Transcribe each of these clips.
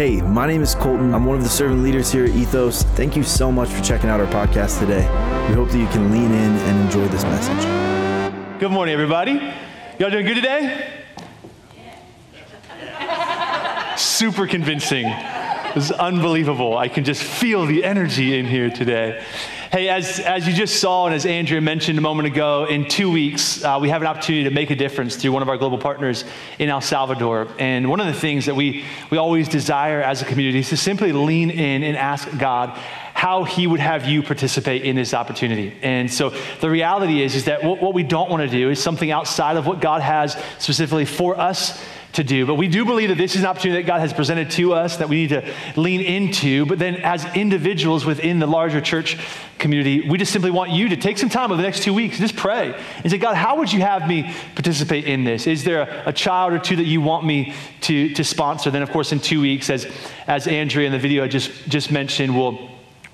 Hey, my name is Colton. I'm one of the servant leaders here at Ethos. Thank you so much for checking out our podcast today. We hope that you can lean in and enjoy this message. Good morning, everybody. Y'all doing good today? Super convincing. This is unbelievable. I can just feel the energy in here today. Hey, as, as you just saw, and as Andrea mentioned a moment ago, in two weeks, uh, we have an opportunity to make a difference through one of our global partners in El Salvador. And one of the things that we, we always desire as a community is to simply lean in and ask God how he would have you participate in this opportunity. And so the reality is, is that what, what we don't want to do is something outside of what God has specifically for us to do. But we do believe that this is an opportunity that God has presented to us that we need to lean into. But then, as individuals within the larger church community, we just simply want you to take some time over the next two weeks, just pray and say, God, how would you have me participate in this? Is there a, a child or two that you want me to, to sponsor? Then, of course, in two weeks, as, as Andrea in the video I just, just mentioned, we'll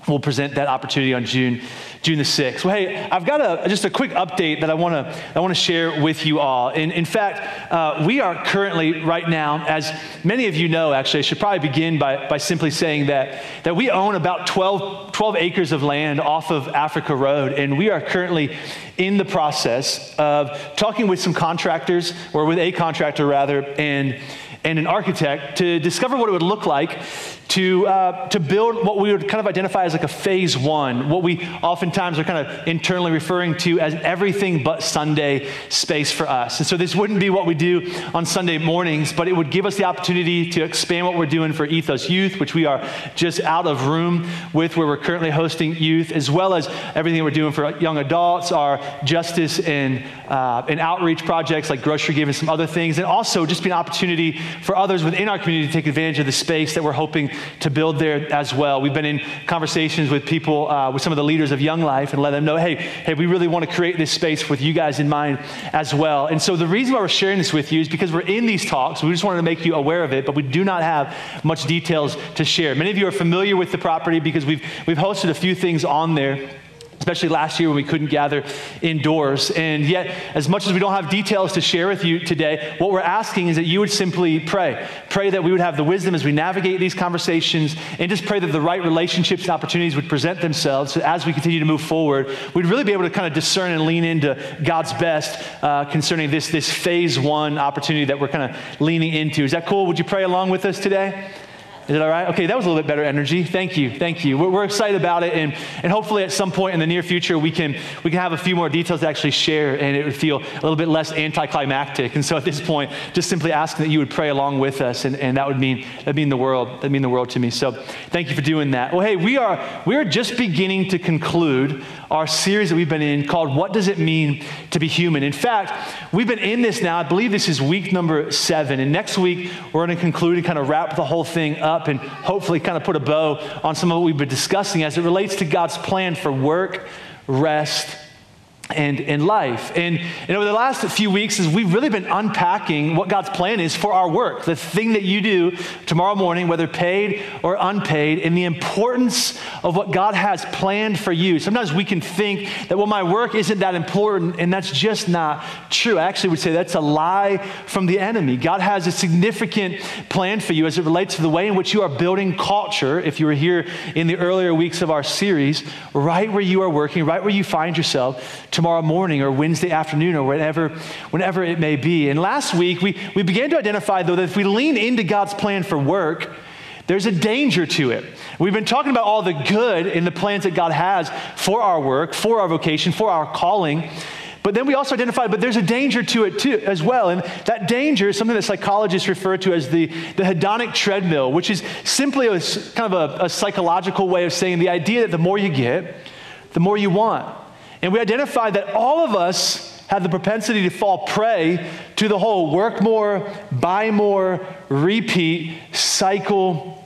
We'll present that opportunity on June, June the 6th. Well, hey, I've got a, just a quick update that I want to I wanna share with you all. In, in fact, uh, we are currently, right now, as many of you know, actually, I should probably begin by, by simply saying that, that we own about 12, 12 acres of land off of Africa Road, and we are currently in the process of talking with some contractors, or with a contractor rather, and and an architect to discover what it would look like to, uh, to build what we would kind of identify as like a phase one, what we oftentimes are kind of internally referring to as everything but Sunday space for us. And so this wouldn't be what we do on Sunday mornings, but it would give us the opportunity to expand what we're doing for Ethos Youth, which we are just out of room with, where we're currently hosting youth, as well as everything we're doing for young adults, our justice and, uh, and outreach projects like grocery giving, some other things, and also just be an opportunity for others within our community to take advantage of the space that we're hoping to build there as well. We've been in conversations with people, uh, with some of the leaders of Young Life, and let them know, hey, hey, we really want to create this space with you guys in mind as well. And so the reason why we're sharing this with you is because we're in these talks. We just wanted to make you aware of it, but we do not have much details to share. Many of you are familiar with the property because we've we've hosted a few things on there especially last year when we couldn't gather indoors. And yet, as much as we don't have details to share with you today, what we're asking is that you would simply pray. Pray that we would have the wisdom as we navigate these conversations, and just pray that the right relationships and opportunities would present themselves so as we continue to move forward. We'd really be able to kind of discern and lean into God's best uh, concerning this, this phase one opportunity that we're kind of leaning into. Is that cool? Would you pray along with us today? Is it all right? Okay, that was a little bit better energy. Thank you. Thank you. We're, we're, excited about it, and, and hopefully at some point in the near future, we can, we can have a few more details to actually share, and it would feel a little bit less anticlimactic. And so at this point, just simply asking that you would pray along with us, and, and that would mean, that'd mean the world. That'd mean the world to me. So thank you for doing that. Well, hey, we are, we are just beginning to conclude our series that we've been in called What Does It Mean to Be Human? In fact, we've been in this now, I believe this is week number seven. And next week, we're going to conclude and kind of wrap the whole thing up and hopefully kind of put a bow on some of what we've been discussing as it relates to God's plan for work, rest, and in life. And, and over the last few weeks, as we've really been unpacking what God's plan is for our work, the thing that you do tomorrow morning, whether paid or unpaid, and the importance of what God has planned for you. Sometimes we can think that, well, my work isn't that important, and that's just not true. I actually would say that's a lie from the enemy. God has a significant plan for you as it relates to the way in which you are building culture, if you were here in the earlier weeks of our series, right where you are working, right where you find yourself tomorrow morning or Wednesday afternoon or whatever, whenever it may be. And last week, we, we began to identify, though, that if we lean into God's plan for work, there's a danger to it. We've been talking about all the good in the plans that God has for our work, for our vocation, for our calling. But then we also identified, but there's a danger to it too, as well. And that danger is something that psychologists refer to as the, the hedonic treadmill, which is simply a, kind of a, a psychological way of saying the idea that the more you get, the more you want. And we identified that all of us have the propensity to fall prey to the whole work more, buy more, repeat cycle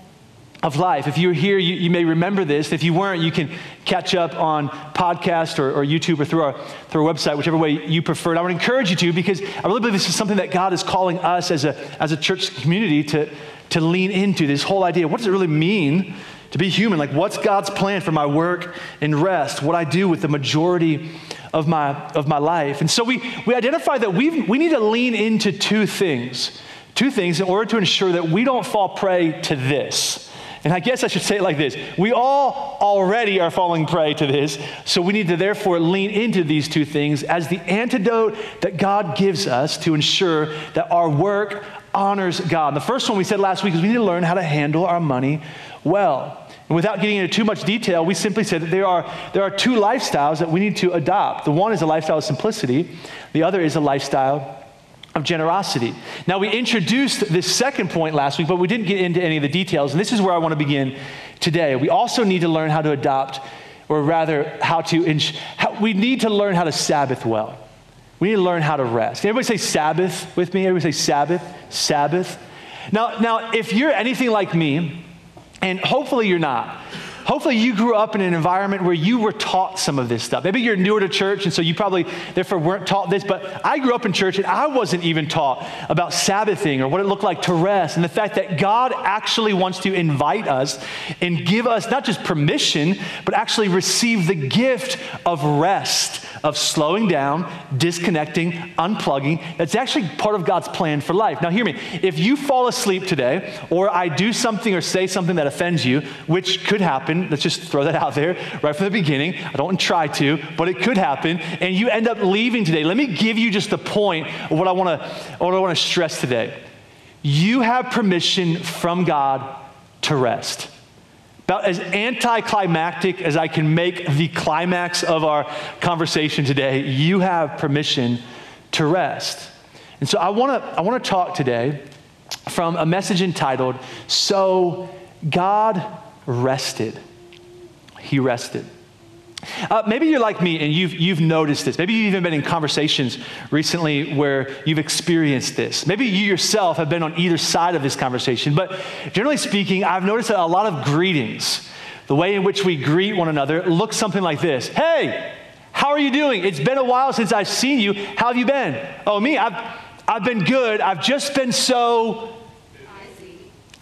of life. If you're here, you, you, may remember this. If you weren't, you can catch up on podcast or, or, YouTube or through our, through our website, whichever way you prefer. And I would encourage you to because I really believe this is something that God is calling us as a, as a church community to, to lean into this whole idea. What does it really mean to be human. Like, what's God's plan for my work and rest? What I do with the majority of my, of my life. And so we, we identify that we we need to lean into two things Two things in order to ensure that we don't fall prey to this. And I guess I should say it like this We all already are falling prey to this, so we need to therefore lean into these two things as the antidote that God gives us to ensure that our work honors God. The first one we said last week is we need to learn how to handle our money well. And without getting into too much detail, we simply said that there are, there are two lifestyles that we need to adopt. The one is a lifestyle of simplicity, the other is a lifestyle of generosity. Now, we introduced this second point last week, but we didn't get into any of the details. And this is where I want to begin today. We also need to learn how to adopt, or rather, how to, ins- how, we need to learn how to Sabbath well. We need to learn how to rest. Can everybody say Sabbath with me? Everybody say Sabbath, Sabbath. Now, now, if you're anything like me, and hopefully you're not, Hopefully, you grew up in an environment where you were taught some of this stuff. Maybe you're newer to church, and so you probably therefore weren't taught this, but I grew up in church and I wasn't even taught about Sabbathing or what it looked like to rest, and the fact that God actually wants to invite us and give us not just permission, but actually receive the gift of rest, of slowing down, disconnecting, unplugging. That's actually part of God's plan for life. Now, hear me. If you fall asleep today, or I do something or say something that offends you, which could happen. Let's just throw that out there right from the beginning. I don't try to, but it could happen. And you end up leaving today. Let me give you just the point of what I want to what I want to stress today. You have permission from God to rest. About as anticlimactic as I can make the climax of our conversation today, you have permission to rest. And so I want to I want to talk today from a message entitled So God rested. He rested. Uh, maybe you're like me and you've, you've noticed this. Maybe you've even been in conversations recently where you've experienced this. Maybe you yourself have been on either side of this conversation. But generally speaking, I've noticed that a lot of greetings, the way in which we greet one another, looks something like this Hey, how are you doing? It's been a while since I've seen you. How have you been? Oh, me, I've, I've been good. I've just been so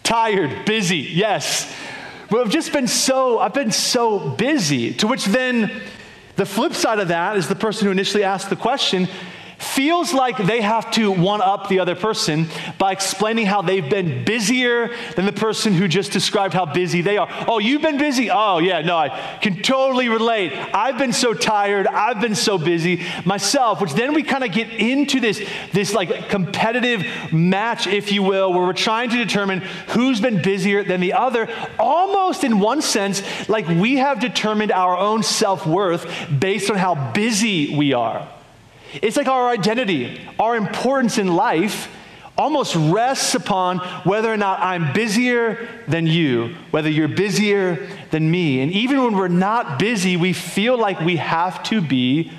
tired, busy. Yes. But I've just been so, I've been so busy. To which then the flip side of that is the person who initially asked the question feels like they have to one up the other person by explaining how they've been busier than the person who just described how busy they are. Oh, you've been busy? Oh, yeah, no, I can totally relate. I've been so tired. I've been so busy myself, which then we kind of get into this, this like competitive match, if you will, where we're trying to determine who's been busier than the other, almost in one sense, like we have determined our own self worth based on how busy we are. It's like our identity, our importance in life almost rests upon whether or not I'm busier than you, whether you're busier than me. And even when we're not busy, we feel like we have to be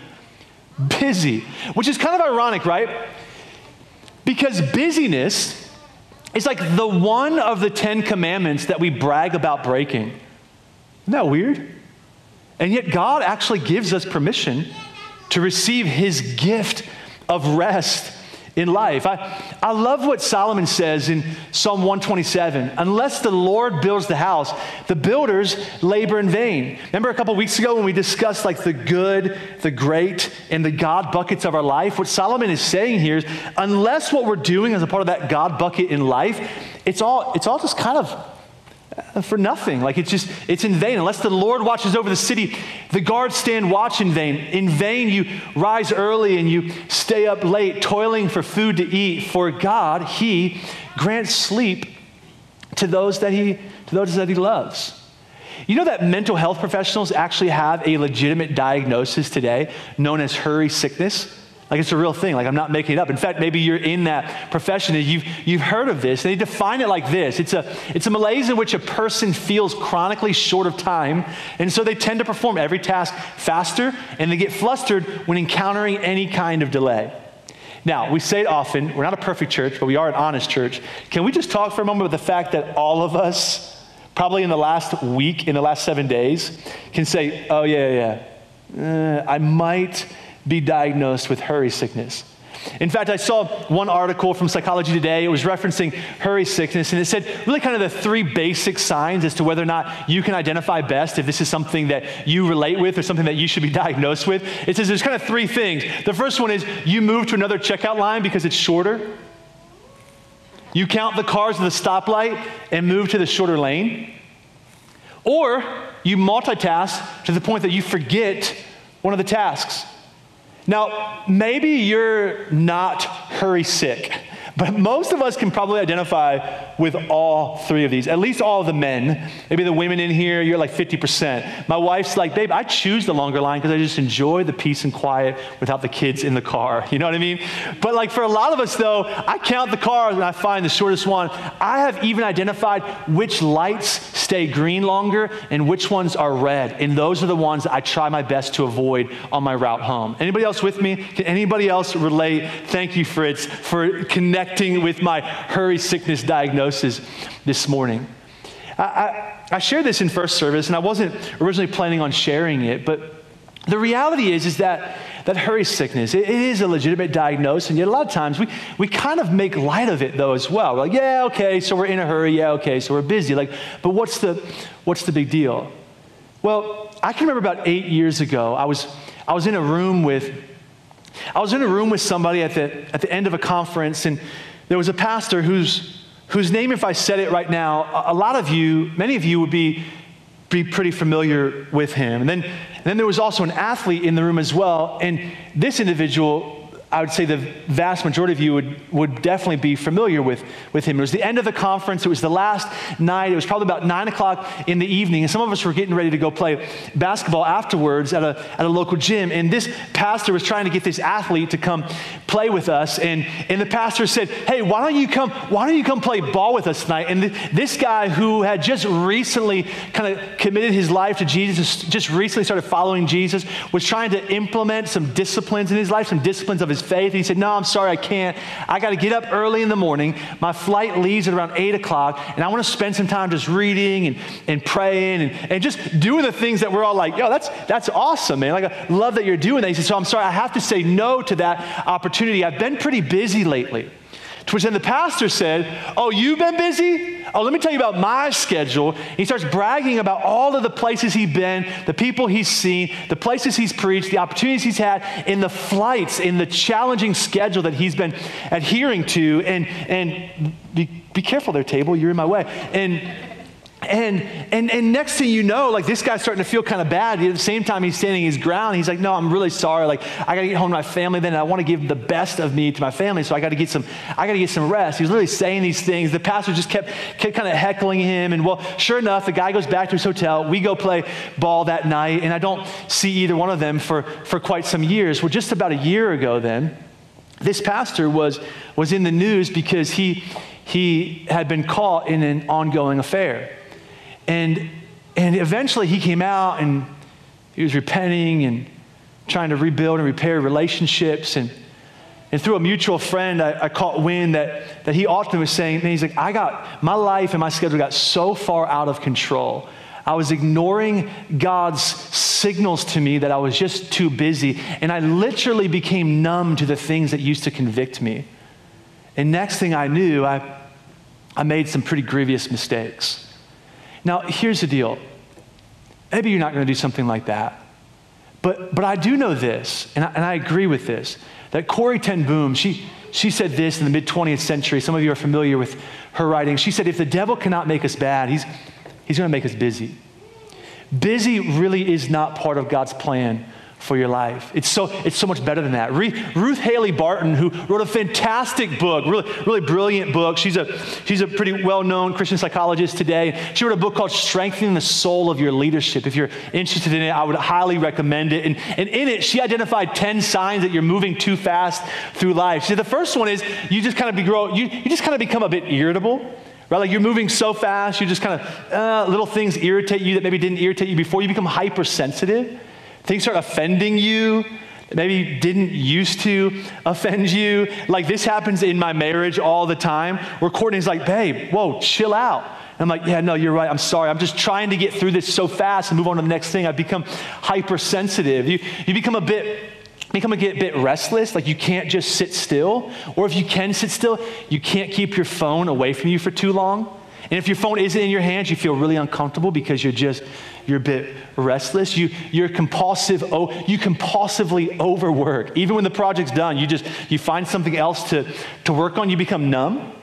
busy, which is kind of ironic, right? Because busyness is like the one of the Ten Commandments that we brag about breaking. Isn't that weird? And yet, God actually gives us permission to receive his gift of rest in life. I, I love what Solomon says in Psalm 127 Unless the Lord builds the house, the builders labor in vain. Remember a couple weeks ago when we discussed like the good, the great, and the God buckets of our life? What Solomon is saying here is unless what we're doing as a part of that God bucket in life, it's all, it's all just kind of Uh, for nothing. Like it's just, it's in vain. Unless the Lord watches over the city, the guards stand watch in vain. In vain, you rise early and you stay up late, toiling for food to eat. For God, He grants sleep to those that He, to those that He loves. You know that mental health professionals actually have a legitimate diagnosis today known as hurry sickness? Like it's a real thing. Like I'm not making it up. In fact, maybe you're in that profession and you've, you've heard of this. They define it like this it's a, it's a malaise in which a person feels chronically short of time. And so they tend to perform every task faster and they get flustered when encountering any kind of delay. Now, we say it often, we're not a perfect church, but we are an honest church. Can we just talk for a moment about the fact that all of us, probably in the last week, in the last seven days, can say, oh, yeah, yeah, uh, I might be diagnosed with hurry sickness. In fact, I saw one article from Psychology Today. It was referencing hurry sickness, and it said really kind of the three basic signs as to whether or not you can identify best if this is something that you relate with or something that you should be diagnosed with. It says there's kind of three things. The first one is you move to another checkout line because it's shorter. You count the cars at the stoplight and move to the shorter lane. Or you multitask to the point that you forget one of the tasks. Now, maybe you're not hurry sick. But most of us can probably identify with all three of these, at least all the men. Maybe the women in here, you're like 50%. My wife's like, babe, I choose the longer line because I just enjoy the peace and quiet without the kids in the car. You know what I mean? But like for a lot of us, though, I count the cars and I find the shortest one. I have even identified which lights stay green longer and which ones are red. And those are the ones I try my best to avoid on my route home. Anybody else with me? Can anybody else relate? Thank you, Fritz, for connecting connecting with my hurry sickness diagnosis this morning. I, I, I shared this in first service, and I wasn't originally planning on sharing it, but the reality is, is that, that hurry sickness, it, it is a legitimate diagnosis, and yet a lot of times we, we kind of make light of it though as well. We're like, yeah, okay, so we're in a hurry, yeah, okay, so we're busy. Like, but what's the, what's the big deal? Well, I can remember about eight years ago, I was, I was in a room with I was in a room with somebody at the, at the end of a conference, and there was a pastor whose, whose name, if I said it right now, a, a lot of you, many of you would be, be pretty familiar with him. And then, and then there was also an athlete in the room as well, and this individual I would say the vast majority of you would, would definitely be familiar with, with him. It was the end of the conference. It was the last night. It was probably about 9 o'clock in the evening. And some of us were getting ready to go play basketball afterwards at a, at a local gym. And this pastor was trying to get this athlete to come play with us. And, and the pastor said, Hey, why don't you come, why don't you come play ball with us tonight? And th- this guy who had just recently kind of committed his life to Jesus, just recently started following Jesus, was trying to implement some disciplines in his life, some disciplines of his faith. he said, No, I'm sorry, I can't. I got to get up early in the morning. My flight leaves at around 8 o'clock, and I want to spend some time just reading and, and praying and, and just doing the things that we're all like, Yo, that's, that's awesome, man. Like, I love that you're doing that. He said, So I'm sorry, I have to say no to that opportunity. I've been pretty busy lately. To which then the pastor said, Oh, you've been busy? Oh, let me tell you about my schedule. He starts bragging about all of the places he's been, the people he's seen, the places he's preached, the opportunities he's had, in the flights, in the challenging schedule that he's been adhering to. And, and be, be careful there, table, you're in my way. And and, and, and next thing you know, like this guy's starting to feel kind of bad. At the same time, he's standing his ground. He's like, no, I'm really sorry. Like, I got to get home to my family then. I want to give the best of me to my family. So I got to get some, I got to get some rest. He's literally saying these things. The pastor just kept, kept kind of heckling him. And well, sure enough, the guy goes back to his hotel. We go play ball that night. And I don't see either one of them for, for quite some years. Well, just about a year ago then, this pastor was, was in the news because he, he had been caught in an ongoing affair. And, and eventually he came out and he was repenting and trying to rebuild and repair relationships. And, and through a mutual friend, I, I caught wind that, that he often was saying, man, he's like, I got, my life and my schedule got so far out of control. I was ignoring God's signals to me that I was just too busy. And I literally became numb to the things that used to convict me. And next thing I knew, I, I made some pretty grievous mistakes. Now, here's the deal. Maybe you're not going to do something like that. But, but I do know this, and I, and I agree with this, that Corrie ten Boom, she, she said this in the mid 20th century. Some of you are familiar with her writing. She said, if the devil cannot make us bad, he's, he's going to make us busy. Busy really is not part of God's plan for your life. It's so, it's so much better than that. Ruth Haley Barton, who wrote a fantastic book, really, really brilliant book. She's a, she's a pretty well known Christian psychologist today. She wrote a book called Strengthening the Soul of Your Leadership. If you're interested in it, I would highly recommend it. And, and in it, she identified 10 signs that you're moving too fast through life. She said the first one is you just kind of grow, you, you just kind of become a bit irritable. Right? Like you're moving so fast, you just kind of, uh, little things irritate you that maybe didn't irritate you before. You become hypersensitive. Things start offending you maybe didn't used to offend you. Like this happens in my marriage all the time where Courtney's like, babe, whoa, chill out. And I'm like, yeah, no, you're right. I'm sorry. I'm just trying to get through this so fast and move on to the next thing. I've become hypersensitive. You, you become a bit become a bit restless, like you can't just sit still. Or if you can sit still, you can't keep your phone away from you for too long. And if your phone isn't in your hands, you feel really uncomfortable because you're just, you're a bit restless. You, you're compulsive, oh, you compulsively overwork. Even when the project's done, you just, you find something else to, to work on, you become numb.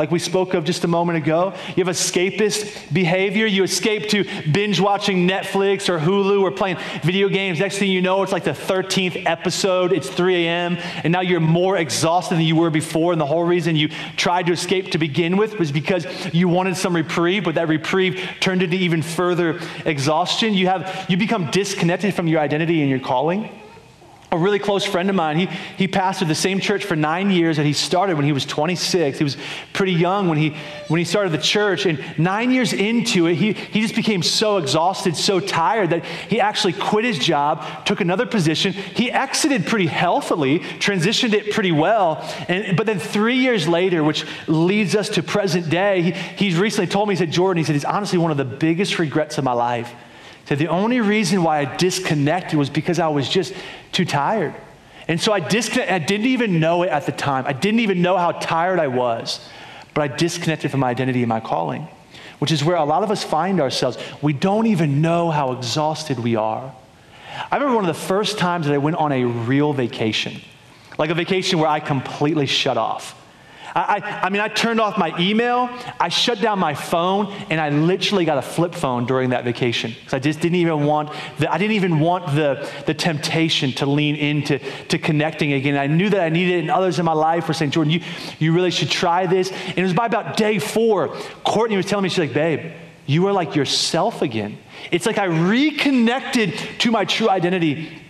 Like we spoke of just a moment ago. You have escapist behavior. You escape to binge watching Netflix or Hulu or playing video games. Next thing you know, it's like the 13th episode. It's 3 a.m., and now you're more exhausted than you were before. And the whole reason you tried to escape to begin with was because you wanted some reprieve, but that reprieve turned into even further exhaustion. You, have, you become disconnected from your identity and your calling a really close friend of mine, he, he pastored the same church for nine years that he started when he was 26. He was pretty young when he, when he started the church. And nine years into it, he, he just became so exhausted, so tired that he actually quit his job, took another position. He exited pretty healthily, transitioned it pretty well. And, but then three years later, which leads us to present day, he, he's recently told me, he said, Jordan, he said, it's honestly one of the biggest regrets of my life the only reason why I disconnected was because I was just too tired. And so I disconnected. I didn't even know it at the time. I didn't even know how tired I was, but I disconnected from my identity and my calling, which is where a lot of us find ourselves. We don't even know how exhausted we are. I remember one of the first times that I went on a real vacation, like a vacation where I completely shut off. I, I, I, mean, I turned off my email, I shut down my phone, and I literally got a flip phone during that vacation because I just didn't even want the, I didn't even want the, the temptation to lean into to connecting again. I knew that I needed it, and others in my life were saying, Jordan, you, you really should try this. And it was by about day four, Courtney was telling me, she's like, babe, you are like yourself again. It's like I reconnected to my true identity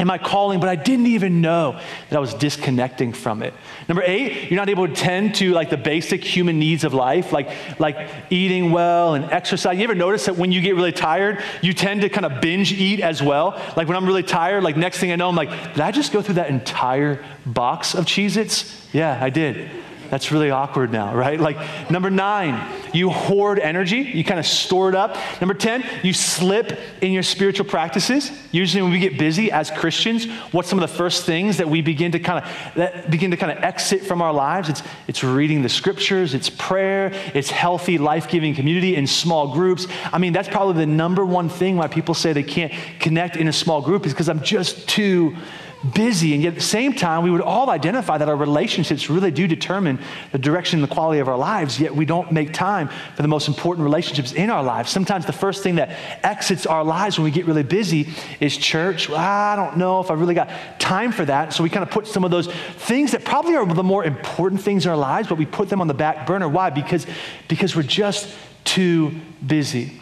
and my calling, but I didn't even know that I was disconnecting from it. Number eight, you're not able to tend to like the basic human needs of life, like, like eating well and exercise. You ever notice that when you get really tired, you tend to kind of binge eat as well? Like when I'm really tired, like next thing I know, I'm like, did I just go through that entire box of Cheez Its? Yeah, I did. That's really awkward now, right? Like, number nine, you hoard energy, you kind of store it up. Number 10, you slip in your spiritual practices. Usually, when we get busy as Christians, what's some of the first things that we begin to kind of that begin to kind of exit from our lives? It's, it's reading the scriptures, it's prayer, it's healthy, life giving community in small groups. I mean, that's probably the number one thing why people say they can't connect in a small group is because I'm just too busy, and yet at the same time, we would all identify that our relationships really do determine the direction and the quality of our lives, yet we don't make time for the most important relationships in our lives. Sometimes the first thing that exits our lives when we get really busy is church. Well, I don't know if I really got time for that. So we kind of put some of those things that probably are the more important things in our lives, but we put them on the back burner. Why? Because, because we're just too busy.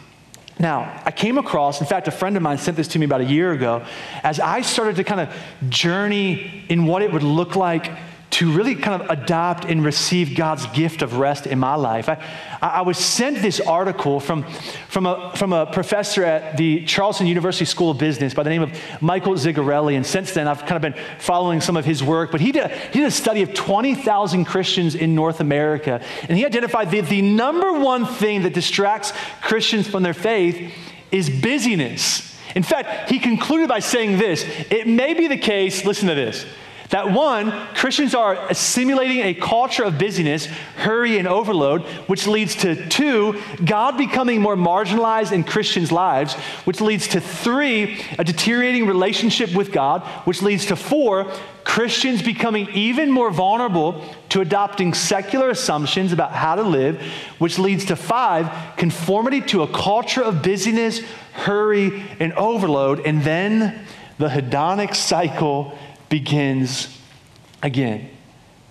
Now, I came across, in fact, a friend of mine sent this to me about a year ago, as I started to kind of journey in what it would look like to really kind of adopt and receive God's gift of rest in my life. I, I was sent this article from, from, a, from a professor at the Charleston University School of Business by the name of Michael Zigarelli. And since then, I've kind of been following some of his work. But he did, he did a study of 20,000 Christians in North America. And he identified that the number one thing that distracts Christians from their faith is busyness. In fact, he concluded by saying this it may be the case, listen to this that one, Christians are assimilating a culture of busyness, hurry, and overload, which leads to two, God becoming more marginalized in Christians' lives, which leads to three, a deteriorating relationship with God, which leads to four, Christians becoming even more vulnerable to adopting secular assumptions about how to live, which leads to five, conformity to a culture of busyness, hurry, and overload, and then the hedonic cycle begins again.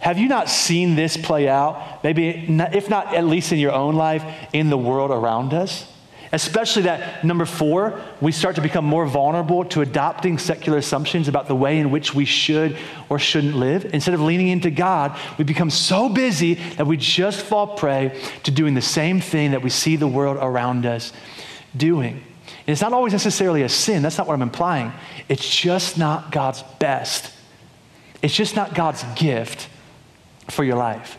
Have you not seen this play out? Maybe, if not at least in your own life, in the world around us? Especially that number four, we start to become more vulnerable to adopting secular assumptions about the way in which we should or shouldn't live. Instead of leaning into God, we become so busy that we just fall prey to doing the same thing that we see the world around us doing. It's not always necessarily a sin. That's not what I'm implying. It's just not God's best. It's just not God's gift for your life.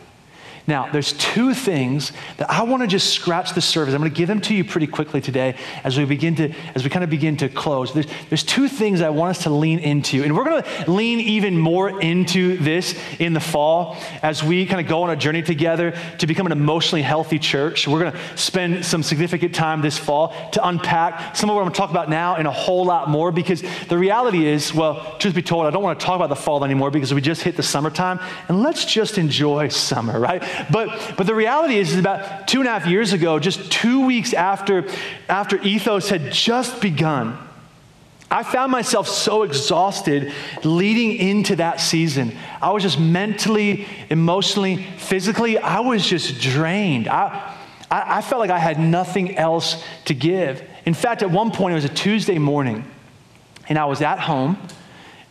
Now, there's two things that I want to just scratch the surface. I'm going to give them to you pretty quickly today as we begin to, as we kind of begin to close. There's, there's two things I want us to lean into. And we're going to lean even more into this in the fall as we kind of go on a journey together to become an emotionally healthy church. We're going to spend some significant time this fall to unpack some of what I'm going to talk about now and a whole lot more because the reality is, well, truth be told, I don't want to talk about the fall anymore because we just hit the summertime and let's just enjoy summer, right? But, but the reality is, is about two and a half years ago, just two weeks after, after Ethos had just begun, I found myself so exhausted leading into that season. I was just mentally, emotionally, physically, I was just drained. I, I, I, felt like I had nothing else to give. In fact, at one point, it was a Tuesday morning, and I was at home,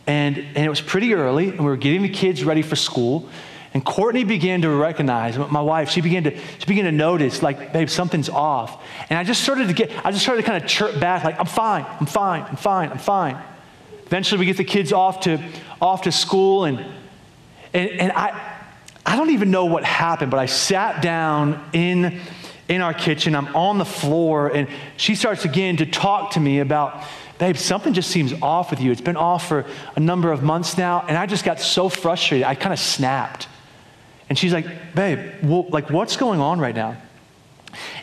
and, and it was pretty early, and we were getting the kids ready for school. And Courtney began to recognize, my wife, she began to, she began to notice, like, babe, something's off. And I just started to get, I just started to kind of chirp back, like, I'm fine, I'm fine, I'm fine, I'm fine. Eventually we get the kids off to, off to school and, and, and I, I don't even know what happened, but I sat down in, in our kitchen. I'm on the floor and she starts again to talk to me about, babe, something just seems off with you. It's been off for a number of months now. And I just got so frustrated. I kind of snapped. And she's like, babe, well, like what's going on right now?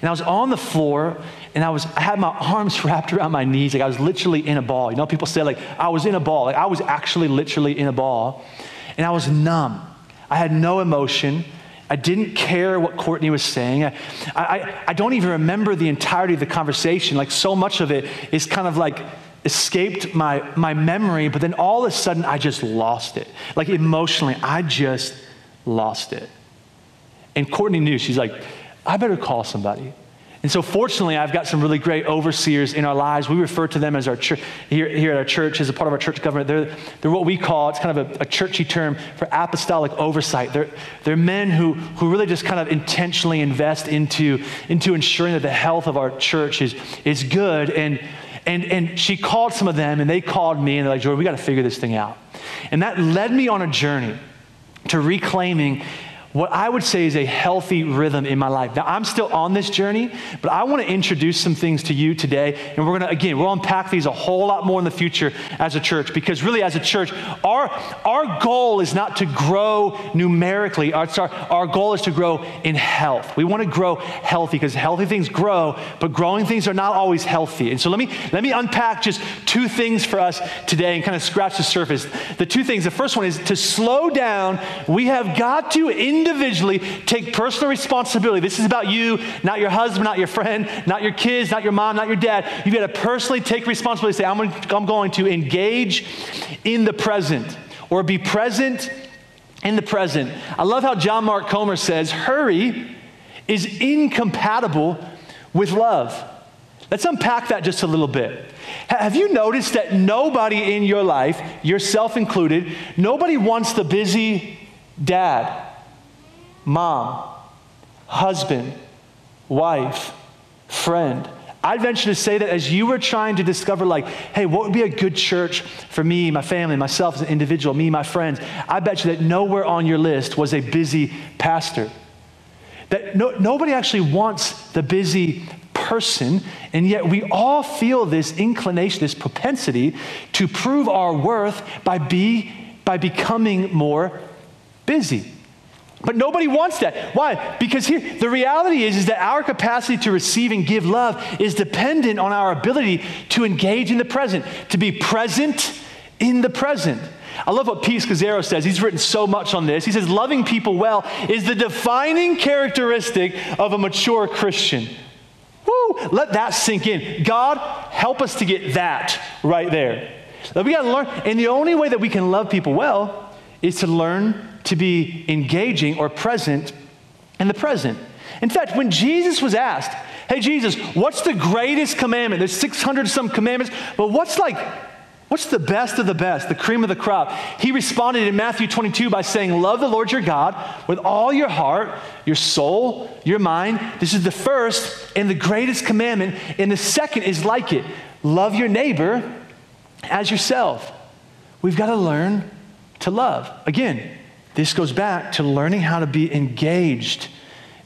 And I was on the floor and I was I had my arms wrapped around my knees, like I was literally in a ball. You know, people say like I was in a ball. Like I was actually literally in a ball. And I was numb. I had no emotion. I didn't care what Courtney was saying. I, I, I don't even remember the entirety of the conversation. Like so much of it is kind of like escaped my, my memory, but then all of a sudden I just lost it. Like emotionally, I just lost it. And Courtney knew, she's like, I better call somebody. And so, fortunately, I've got some really great overseers in our lives. We refer to them as our church, here, here at our church, as a part of our church government. They're, they're what we call, it's kind of a, a churchy term for apostolic oversight. They're, they're men who, who really just kind of intentionally invest into, into ensuring that the health of our church is, is good. And, and, and she called some of them, and they called me, and they're like, Jordan, we got to figure this thing out. And that led me on a journey to reclaiming what I would say is a healthy rhythm in my life. Now, I'm still on this journey, but I want to introduce some things to you today. And we're going to, again, we'll unpack these a whole lot more in the future as a church because really, as a church, our, our goal is not to grow numerically. Our, our goal is to grow in health. We want to grow healthy because healthy things grow, but growing things are not always healthy. And so let me, let me unpack just two things for us today and kind of scratch the surface. The two things the first one is to slow down. We have got to, in individually take personal responsibility. This is about you, not your husband, not your friend, not your kids, not your mom, not your dad. You've got to personally take responsibility. Say, I'm going, to, I'm going to engage in the present or be present in the present. I love how John Mark Comer says, hurry is incompatible with love. Let's unpack that just a little bit. Have you noticed that nobody in your life, yourself included, nobody wants the busy dad? Mom, husband, wife, friend. I'd venture to say that as you were trying to discover, like, hey, what would be a good church for me, my family, myself as an individual, me, my friends, I bet you that nowhere on your list was a busy pastor. That no, nobody actually wants the busy person, and yet we all feel this inclination, this propensity to prove our worth by, be, by becoming more busy. But nobody wants that. Why? Because here, the reality is, is that our capacity to receive and give love is dependent on our ability to engage in the present, to be present in the present. I love what Pete Scazzero says. He's written so much on this. He says, loving people well is the defining characteristic of a mature Christian. Woo! Let that sink in. God, help us to get that right there. We got to learn. And the only way that we can love people well is to learn to be engaging or present in the present. In fact, when Jesus was asked, Hey, Jesus, what's the greatest commandment? There's 600 some commandments, but what's like, what's the best of the best, the cream of the crop? He responded in Matthew 22 by saying, Love the Lord your God with all your heart, your soul, your mind. This is the first and the greatest commandment. And the second is like it love your neighbor as yourself. We've got to learn to love. Again, this goes back to learning how to be engaged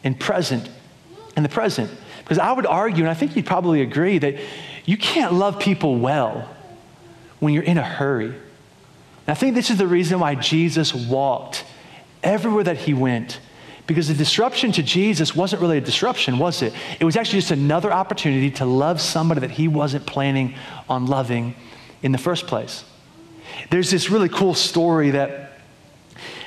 and present in the present. Because I would argue, and I think you'd probably agree, that you can't love people well when you're in a hurry. And I think this is the reason why Jesus walked everywhere that he went. Because the disruption to Jesus wasn't really a disruption, was it? It was actually just another opportunity to love somebody that he wasn't planning on loving in the first place. There's this really cool story that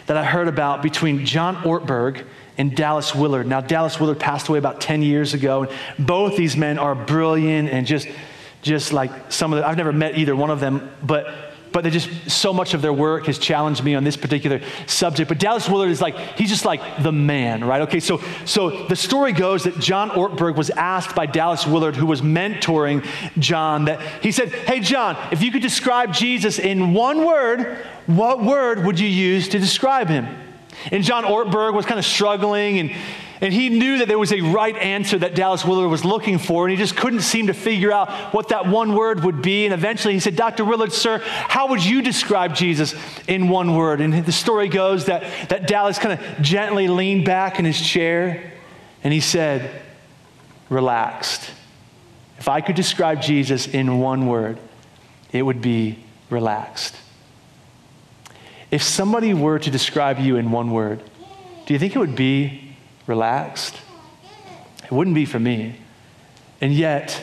that I heard about between John Ortberg and Dallas Willard. Now, Dallas Willard passed away about 10 years ago. And both these men are brilliant and just, just like some of the, I've never met either one of them, but but they just so much of their work has challenged me on this particular subject. But Dallas Willard is like, he's just like the man, right? Okay, so so the story goes that John Ortberg was asked by Dallas Willard, who was mentoring John, that he said, Hey John, if you could describe Jesus in one word, what word would you use to describe him? And John Ortberg was kind of struggling and and he knew that there was a right answer that Dallas Willard was looking for, and he just couldn't seem to figure out what that one word would be. And eventually he said, Dr. Willard, sir, how would you describe Jesus in one word? And the story goes that, that Dallas kind of gently leaned back in his chair and he said, relaxed. If I could describe Jesus in one word, it would be relaxed. If somebody were to describe you in one word, do you think it would be relaxed. It wouldn't be for me. And yet,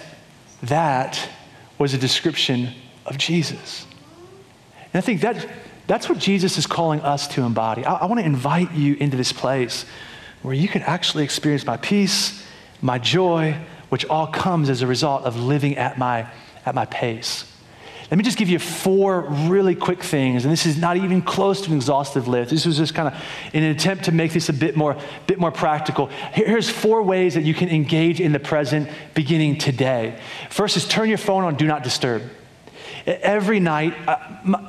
that was a description of Jesus. And I think that, that's what Jesus is calling us to embody. I, I want to invite you into this place where you can actually experience my peace, my joy, which all comes as a result of living at my, at my pace. Let me just give you four really quick things, and this is not even close to an exhaustive list. This was just kind of in an attempt to make this a bit more, bit more practical. Here's four ways that you can engage in the present beginning today. First is turn your phone on Do Not Disturb. Every night, uh,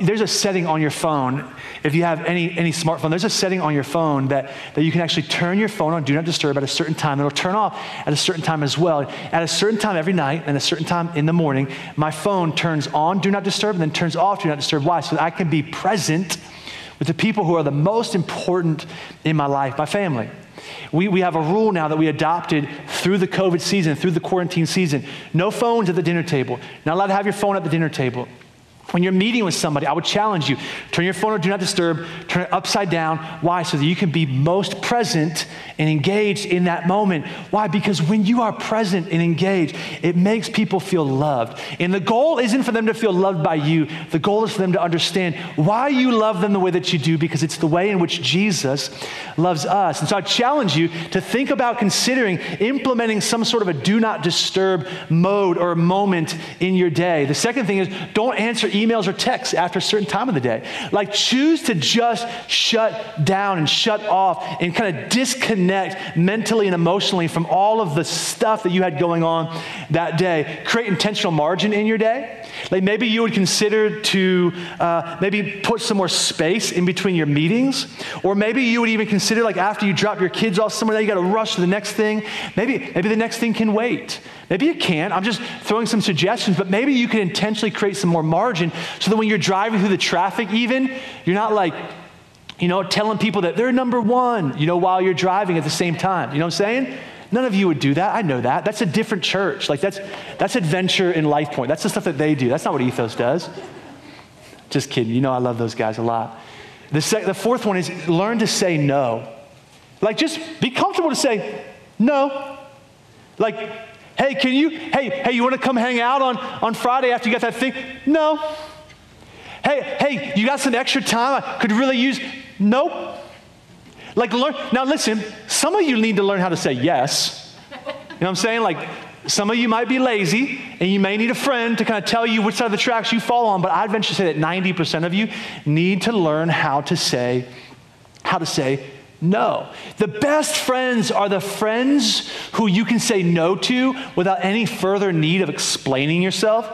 there's a setting on your phone. If you have any, any smartphone, there's a setting on your phone that, that you can actually turn your phone on Do Not Disturb at a certain time. It'll turn off at a certain time as well. At a certain time every night and a certain time in the morning, my phone turns on Do Not Disturb and then turns off Do Not Disturb. Why? So that I can be present with the people who are the most important in my life, my family. We, we have a rule now that we adopted through the COVID season, through the quarantine season. No phones at the dinner table. Not allowed to have your phone at the dinner table. When you're meeting with somebody, I would challenge you turn your phone on do not disturb, turn it upside down. Why? So that you can be most present and engaged in that moment. Why? Because when you are present and engaged, it makes people feel loved. And the goal isn't for them to feel loved by you, the goal is for them to understand why you love them the way that you do, because it's the way in which Jesus loves us. And so I challenge you to think about considering implementing some sort of a do not disturb mode or moment in your day. The second thing is don't answer emails or texts after a certain time of the day. Like choose to just shut down and shut off and kind of disconnect mentally and emotionally from all of the stuff that you had going on that day. Create intentional margin in your day. Like maybe you would consider to uh, maybe put some more space in between your meetings, or maybe you would even consider like after you drop your kids off somewhere, you got to rush to the next thing. Maybe maybe the next thing can wait. Maybe it can't. I'm just throwing some suggestions, but maybe you can intentionally create some more margin so that when you're driving through the traffic, even you're not like you know, telling people that they're number one, you know, while you're driving at the same time. You know what I'm saying? None of you would do that. I know that. That's a different church. Like that's that's adventure in Life Point. That's the stuff that they do. That's not what Ethos does. Just kidding. You know I love those guys a lot. The, sec- the fourth one is learn to say no. Like just be comfortable to say no. Like, hey, can you, hey, hey, you want to come hang out on, on Friday after you got that thing? No. Hey, hey, you got some extra time I could really use? Nope. Like, learn, now listen, some of you need to learn how to say yes. You know what I'm saying? Like, some of you might be lazy and you may need a friend to kind of tell you which side of the tracks you fall on, but I'd venture to say that 90% of you need to learn how to say, how to say no. The best friends are the friends who you can say no to without any further need of explaining yourself.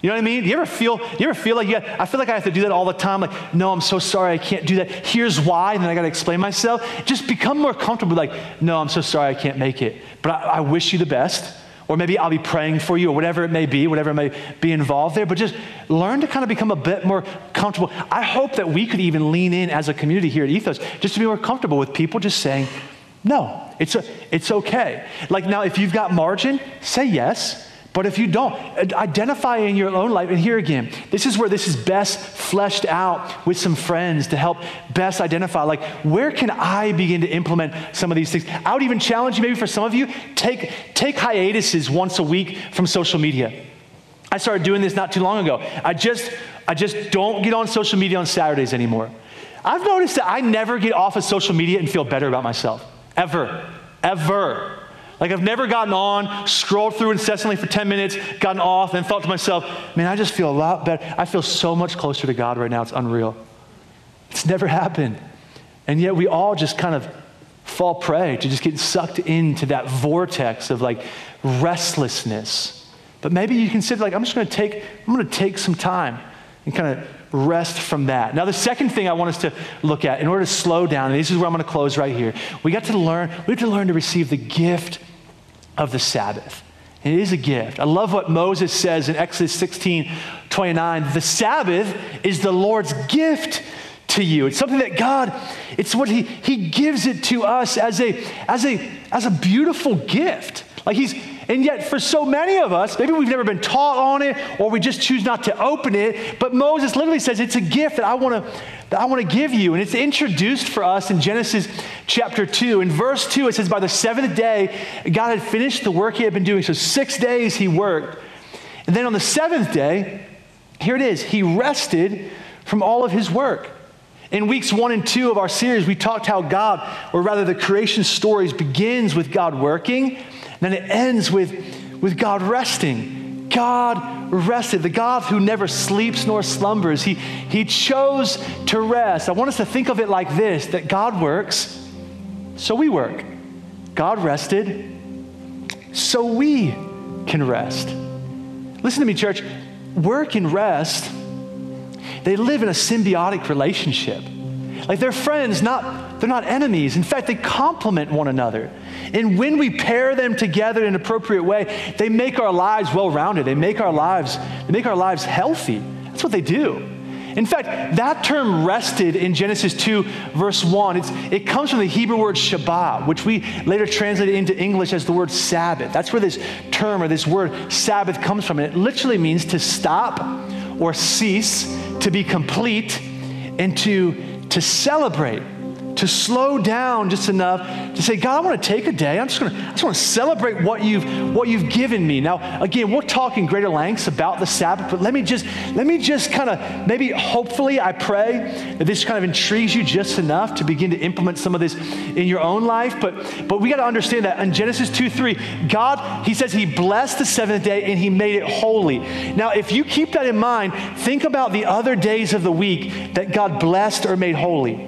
You know what I mean? Do you ever feel, you ever feel like got, I feel like I have to do that all the time. Like, no, I'm so sorry, I can't do that. Here's why, and then I got to explain myself. Just become more comfortable. Like, no, I'm so sorry, I can't make it. But I, I wish you the best. Or maybe I'll be praying for you, or whatever it may be, whatever may be involved there. But just learn to kind of become a bit more comfortable. I hope that we could even lean in as a community here at Ethos, just to be more comfortable with people just saying, no, it's, a, it's okay. Like now, if you've got margin, say yes. But if you don't, identify in your own life, and here again, this is where this is best fleshed out with some friends to help best identify, like, where can I begin to implement some of these things? I would even challenge you, maybe for some of you, take, take hiatuses once a week from social media. I started doing this not too long ago. I just, I just don't get on social media on Saturdays anymore. I've noticed that I never get off of social media and feel better about myself ever, ever. Like I've never gotten on, scrolled through incessantly for 10 minutes, gotten off, and thought to myself, man, I just feel a lot better. I feel so much closer to God right now. It's unreal. It's never happened. And yet we all just kind of fall prey to just get sucked into that vortex of like restlessness. But maybe you consider like, I'm just gonna take, I'm gonna take some time and kind of rest from that. Now, the second thing I want us to look at in order to slow down, and this is where I'm going to close right here, we got to learn, we have to learn to receive the gift of the Sabbath. It is a gift. I love what Moses says in Exodus 16 29. The Sabbath is the Lord's gift to you. It's something that God, it's what He He gives it to us as a as a as a beautiful gift. Like He's and yet, for so many of us, maybe we've never been taught on it or we just choose not to open it. But Moses literally says, It's a gift that I want to. That I want to give you. And it's introduced for us in Genesis chapter 2. In verse 2, it says, By the seventh day, God had finished the work he had been doing. So six days he worked. And then on the seventh day, here it is, he rested from all of his work. In weeks one and two of our series, we talked how God, or rather the creation stories, begins with God working and then it ends with, with God resting. God rested. The God who never sleeps nor slumbers. He, he chose to rest. I want us to think of it like this that God works, so we work. God rested, so we can rest. Listen to me, church. Work and rest, they live in a symbiotic relationship. Like they're friends, not, they're not enemies. In fact, they complement one another. And when we pair them together in an appropriate way, they make our lives well-rounded. They make our lives, they make our lives healthy. That's what they do. In fact, that term rested in Genesis 2, verse 1, it comes from the Hebrew word Shabbat, which we later translated into English as the word Sabbath. That's where this term or this word Sabbath comes from. And it literally means to stop or cease, to be complete, and to, to celebrate to slow down just enough to say, God, I want to take a day. I'm just going to, I just want to celebrate what you've, what you've given me. Now, again, we're talking greater lengths about the Sabbath, but let me just, let me just kind of, maybe, hopefully, I pray that this kind of intrigues you just enough to begin to implement some of this in your own life. But, but we got to understand that in Genesis 2 3, God, He says He blessed the seventh day and He made it holy. Now, if you keep that in mind, think about the other days of the week that God blessed or made holy.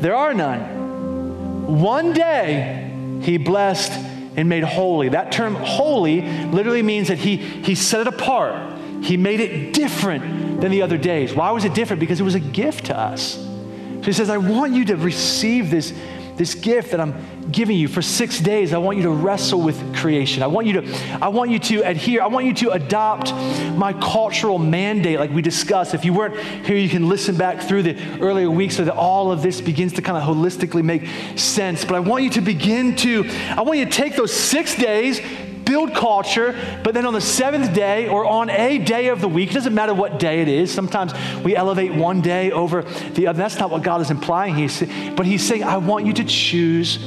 There are none. One day he blessed and made holy. That term holy literally means that he, he set it apart. He made it different than the other days. Why was it different? Because it was a gift to us. So he says, I want you to receive this, this gift that I'm giving you for six days. I want you to wrestle with creation. I want you to, I want you to adhere. I want you to adopt my cultural mandate, like we discussed. If you weren't here, you can listen back through the earlier weeks so that all of this begins to kind of holistically make sense. But I want you to begin to, I want you to take those six days, build culture, but then on the seventh day or on a day of the week, it doesn't matter what day it is. Sometimes we elevate one day over the other. That's not what God is implying. He's, but He's saying, I want you to choose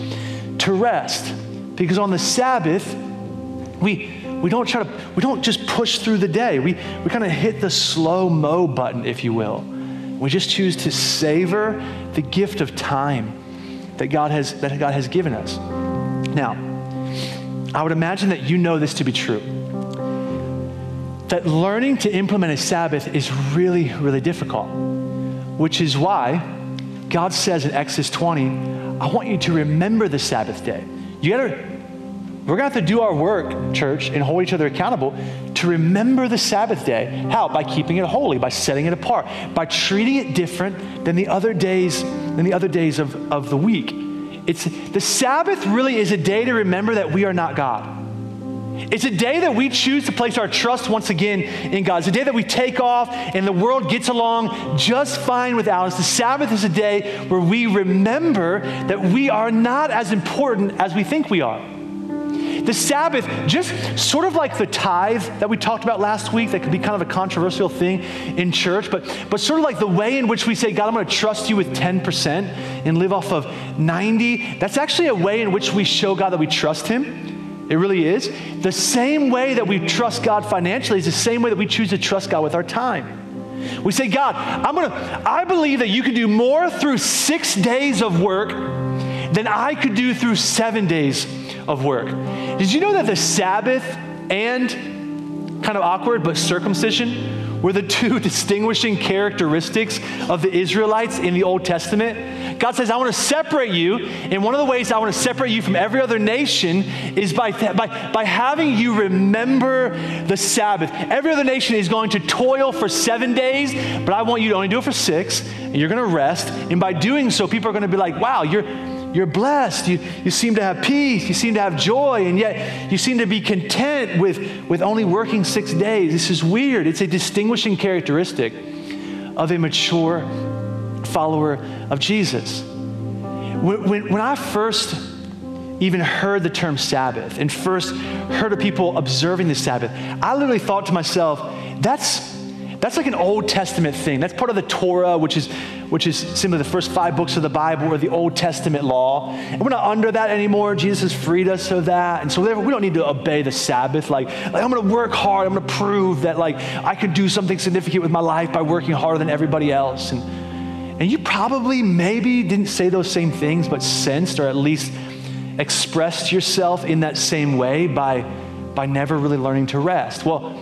to rest. Because on the Sabbath, we, we don't try to, we don't just push through the day. We, we kind of hit the slow mo button, if you will. We just choose to savor the gift of time that God has, that God has given us. Now, I would imagine that you know this to be true. That learning to implement a Sabbath is really, really difficult, which is why God says in Exodus 20, I want you to remember the Sabbath day. You gotta, we're gonna have to do our work, church, and hold each other accountable to remember the Sabbath day. How? By keeping it holy, by setting it apart, by treating it different than the other days, than the other days of, of the week. It's the Sabbath really is a day to remember that we are not God. It's a day that we choose to place our trust once again in God. It's a day that we take off and the world gets along just fine without us. The Sabbath is a day where we remember that we are not as important as we think we are. The Sabbath, just sort of like the tithe that we talked about last week, that could be kind of a controversial thing in church, but, but sort of like the way in which we say, God, I'm going to trust you with 10% and live off of 90, that's actually a way in which we show God that we trust Him. It really is. The same way that we trust God financially is the same way that we choose to trust God with our time. We say, God, I'm gonna, I believe that you can do more through six days of work than I could do through seven days of work. Did you know that the Sabbath and kind of awkward, but circumcision were the two distinguishing characteristics of the Israelites in the Old Testament. God says, I want to separate you. And one of the ways I want to separate you from every other nation is by, by, by having you remember the Sabbath. Every other nation is going to toil for seven days, but I want you to only do it for six, and you're going to rest. And by doing so, people are going to be like, wow, you're you're blessed. You, you seem to have peace. You seem to have joy, and yet you seem to be content with, with only working six days. This is weird. It's a distinguishing characteristic of a mature follower of Jesus. When, when, when I first even heard the term Sabbath and first heard of people observing the Sabbath, I literally thought to myself, that's that's like an Old Testament thing. That's part of the Torah, which is, which is simply the first five books of the Bible or the Old Testament law. And we're not under that anymore. Jesus has freed us of that. And so therefore, we don't need to obey the Sabbath. Like, like I'm going to work hard. I'm going to prove that like I can do something significant with my life by working harder than everybody else. And, and you probably maybe didn't say those same things, but sensed or at least expressed yourself in that same way by, by never really learning to rest. Well,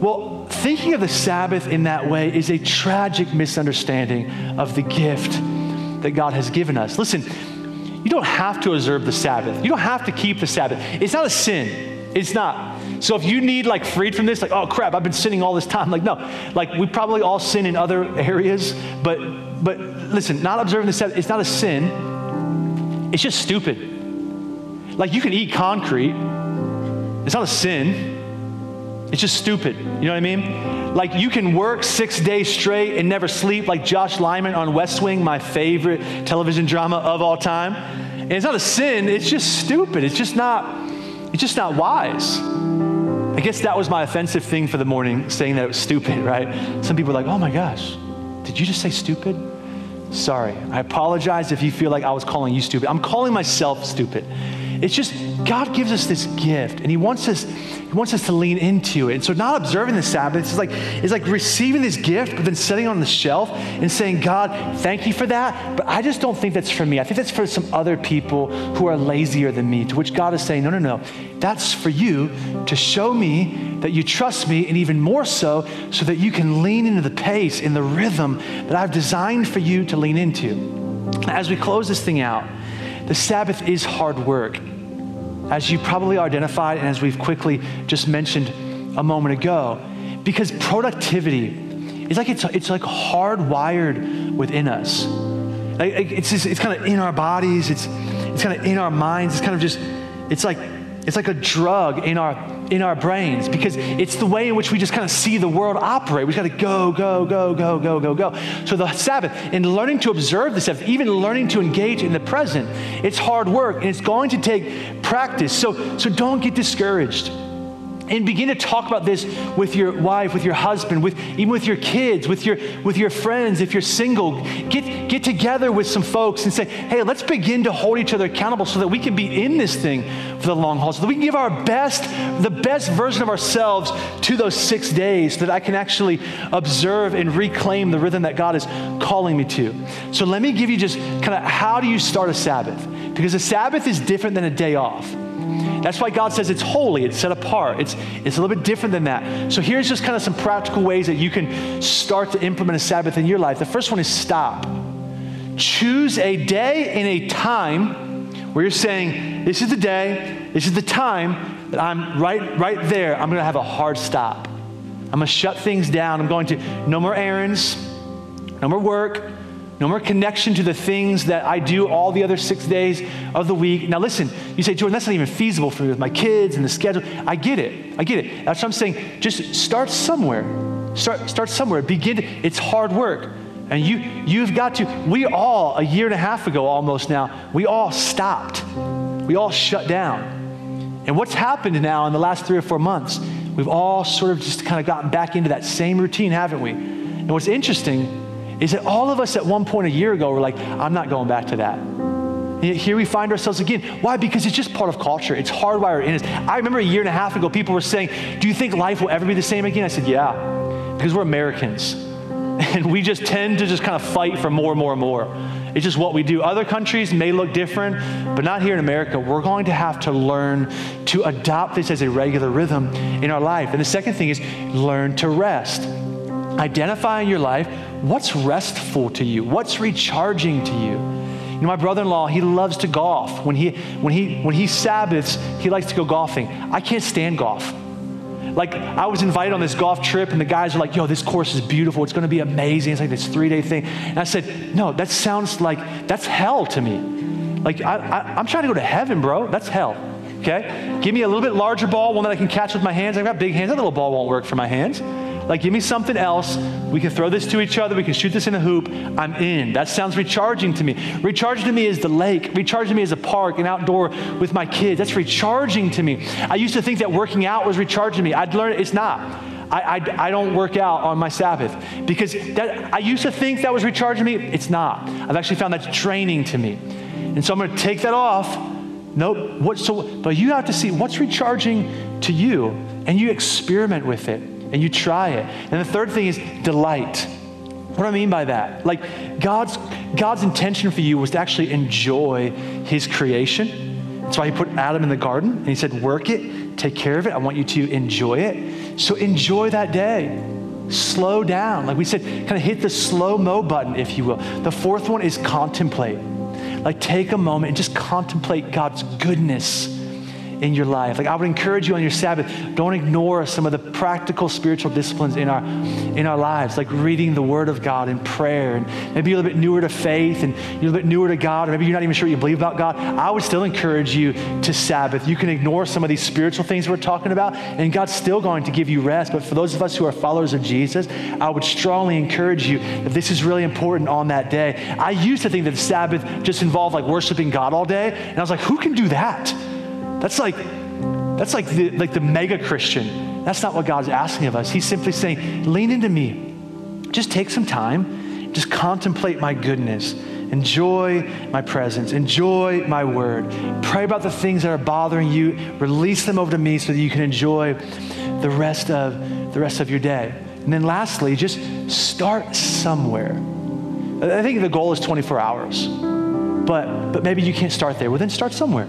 well, thinking of the Sabbath in that way is a tragic misunderstanding of the gift that God has given us. Listen, you don't have to observe the Sabbath. You don't have to keep the Sabbath. It's not a sin. It's not. So if you need like freed from this, like, oh crap, I've been sinning all this time. Like, no. Like we probably all sin in other areas, but but listen, not observing the Sabbath, it's not a sin. It's just stupid. Like you can eat concrete. It's not a sin. It's just stupid. You know what I mean? Like you can work six days straight and never sleep, like Josh Lyman on West Wing, my favorite television drama of all time. And it's not a sin, it's just stupid. It's just not, it's just not wise. I guess that was my offensive thing for the morning, saying that it was stupid, right? Some people are like, oh my gosh, did you just say stupid? Sorry. I apologize if you feel like I was calling you stupid. I'm calling myself stupid. It's just God gives us this gift and He wants us, He wants us to lean into it. And so not observing the Sabbath is like it's like receiving this gift, but then setting it on the shelf and saying, God, thank you for that. But I just don't think that's for me. I think that's for some other people who are lazier than me, to which God is saying, No, no, no. That's for you to show me that you trust me, and even more so, so that you can lean into the pace, in the rhythm that I've designed for you to lean into. As we close this thing out, the Sabbath is hard work. As you probably identified, and as we've quickly just mentioned a moment ago, because productivity is like it's, it's like hardwired within us. Like it's, just, it's kind of in our bodies, it's, it's kind of in our minds, it's kind of just, it's like, it's like a drug in our in our brains because it's the way in which we just kind of see the world operate. We just got to go, go, go, go, go, go, go. So the Sabbath, and learning to observe the Sabbath, even learning to engage in the present, it's hard work and it's going to take practice. So, so don't get discouraged and begin to talk about this with your wife with your husband with even with your kids with your with your friends. If you're single get get together with some folks and say hey let's begin to hold each other accountable so that we can be in this thing for the long haul so that we can give our best the best version of ourselves to those six days so that i can actually observe and reclaim the rhythm that god is calling me to. So let me give you just kind of how do you start a sabbath? Because a sabbath is different than a day off that's why God says it's holy, it's set apart. It's, it's a little bit different than that. So here's just kind of some practical ways that you can start to implement a Sabbath in your life. The first one is stop. Choose a day and a time where you're saying, This is the day, this is the time that I'm right, right there. I'm going to have a hard stop. I'm going to shut things down. I'm going to, no more errands, no more work, no more connection to the things that I do all the other six days of the week. Now, listen, you say, Jordan, that's not even feasible for me with my kids and the schedule. I get it. I get it. That's what I'm saying. Just start somewhere. Start, start somewhere. Begin. To, it's hard work. And you, you've got to, we all, a year and a half ago almost now, we all stopped. We all shut down. And what's happened now in the last three or four months, we've all sort of just kind of gotten back into that same routine, haven't we? And what's interesting is that all of us at one point a year ago were like, I'm not going back to that. Here we find ourselves again. Why? Because it's just part of culture. It's hardwired in us. I remember a year and a half ago, people were saying, Do you think life will ever be the same again? I said, Yeah, because we're Americans. And we just tend to just kind of fight for more and more and more. It's just what we do. Other countries may look different, but not here in America. We're going to have to learn to adopt this as a regular rhythm in our life. And the second thing is learn to rest. Identify in your life what's restful to you, what's recharging to you. You know, my brother-in-law, he loves to golf. When he when he when he Sabbaths, he likes to go golfing. I can't stand golf. Like I was invited on this golf trip, and the guys are like, "Yo, this course is beautiful. It's going to be amazing. It's like this three-day thing." And I said, "No, that sounds like that's hell to me. Like I, I, I'm trying to go to heaven, bro. That's hell." Okay, give me a little bit larger ball, one that I can catch with my hands. I've got big hands. That little ball won't work for my hands. Like, give me something else. We can throw this to each other. We can shoot this in a hoop. I'm in. That sounds recharging to me. Recharging to me is the lake. Recharging to me is a park, an outdoor with my kids. That's recharging to me. I used to think that working out was recharging me. I'd learned it's not. I, I, I, don't work out on my Sabbath because that, I used to think that was recharging me. It's not. I've actually found that's draining to me. And so I'm going to take that off. Nope. What, so, but you have to see what's recharging to you and you experiment with it and you try it. And the third thing is delight. What do I mean by that? Like God's God's intention for you was to actually enjoy his creation. That's why he put Adam in the garden and he said, "Work it, take care of it. I want you to enjoy it." So enjoy that day. Slow down. Like we said, kind of hit the slow mo button if you will. The fourth one is contemplate. Like take a moment and just contemplate God's goodness in your life. Like I would encourage you on your Sabbath, don't ignore some of the practical spiritual disciplines in our in our lives, like reading the Word of God in prayer. And maybe you're a little bit newer to faith and you're a little bit newer to God, or maybe you're not even sure you believe about God. I would still encourage you to Sabbath. You can ignore some of these spiritual things we're talking about, and God's still going to give you rest. But for those of us who are followers of Jesus, I would strongly encourage you that this is really important on that day. I used to think that Sabbath just involved like worshiping God all day, and I was like, who can do that? That's like, that's like the, like the mega Christian. That's not what God's asking of us. He's simply saying, lean into me. Just take some time. Just contemplate my goodness. Enjoy my presence. Enjoy my word. Pray about the things that are bothering you. Release them over to me so that you can enjoy the rest of the rest of your day. And then lastly, just start somewhere. I think the goal is 24 hours. But but maybe you can't start there. Well, then start somewhere.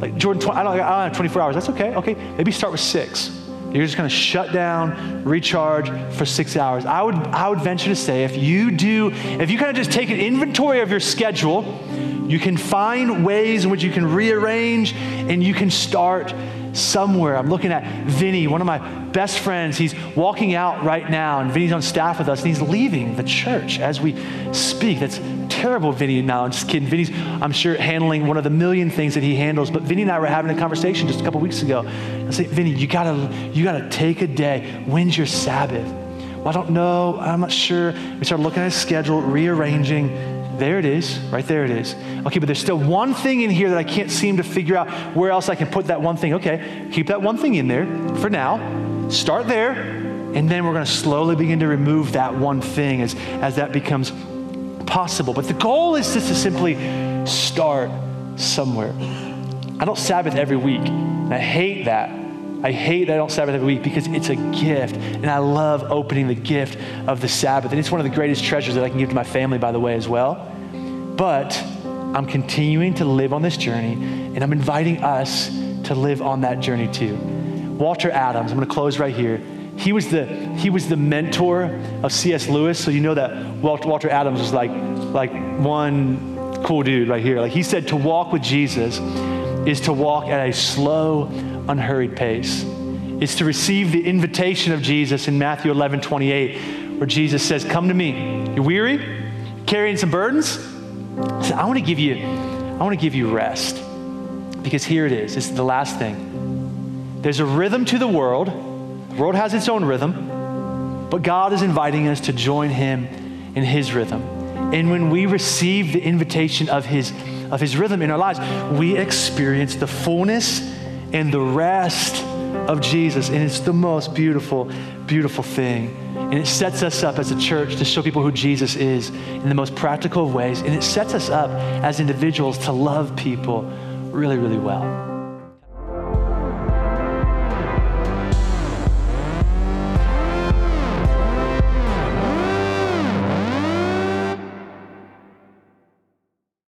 Like Jordan, I don't, I don't have 24 hours. That's okay. Okay, maybe start with six. You're just going to shut down, recharge for six hours. I would, I would venture to say if you do, if you kind of just take an inventory of your schedule, you can find ways in which you can rearrange and you can start somewhere. I'm looking at Vinny, one of my best friends. He's walking out right now, and Vinny's on staff with us, and he's leaving the church as we speak. That's terrible, Vinny. Now, I'm just kidding. Vinny's, I'm sure, handling one of the million things that he handles. But Vinny and I were having a conversation just a couple weeks ago. I say, Vinny, you gotta, you gotta take a day. When's your Sabbath? Well, I don't know. I'm not sure. We started looking at his schedule, rearranging. There it is. Right there it is. Okay, but there's still one thing in here that I can't seem to figure out where else I can put that one thing. Okay, keep that one thing in there for now. Start there, and then we're going to slowly begin to remove that one thing as, as that becomes possible. But the goal is just to simply start somewhere. I don't Sabbath every week. I hate that. I hate that I don't Sabbath every week because it's a gift. And I love opening the gift of the Sabbath. And it's one of the greatest treasures that I can give to my family, by the way, as well. But I'm continuing to live on this journey, and I'm inviting us to live on that journey too. Walter Adams, I'm going to close right here. He was the, he was the mentor of C.S. Lewis. So you know that Walter Adams was like, like one cool dude right here. Like he said, to walk with Jesus is to walk at a slow, unhurried pace. It's to receive the invitation of Jesus in Matthew 11, 28, where Jesus says, Come to me. You're weary? Carrying some burdens? I, I want to give you, I want to give you rest. Because here it is. This is the last thing. There's a rhythm to the world. The world has its own rhythm, but God is inviting us to join Him in His rhythm. And when we receive the invitation of His, of his rhythm in our lives, we experience the fullness and the rest of Jesus. And it's the most beautiful, beautiful thing. And it sets us up as a church to show people who Jesus is in the most practical of ways. And it sets us up as individuals to love people really, really well.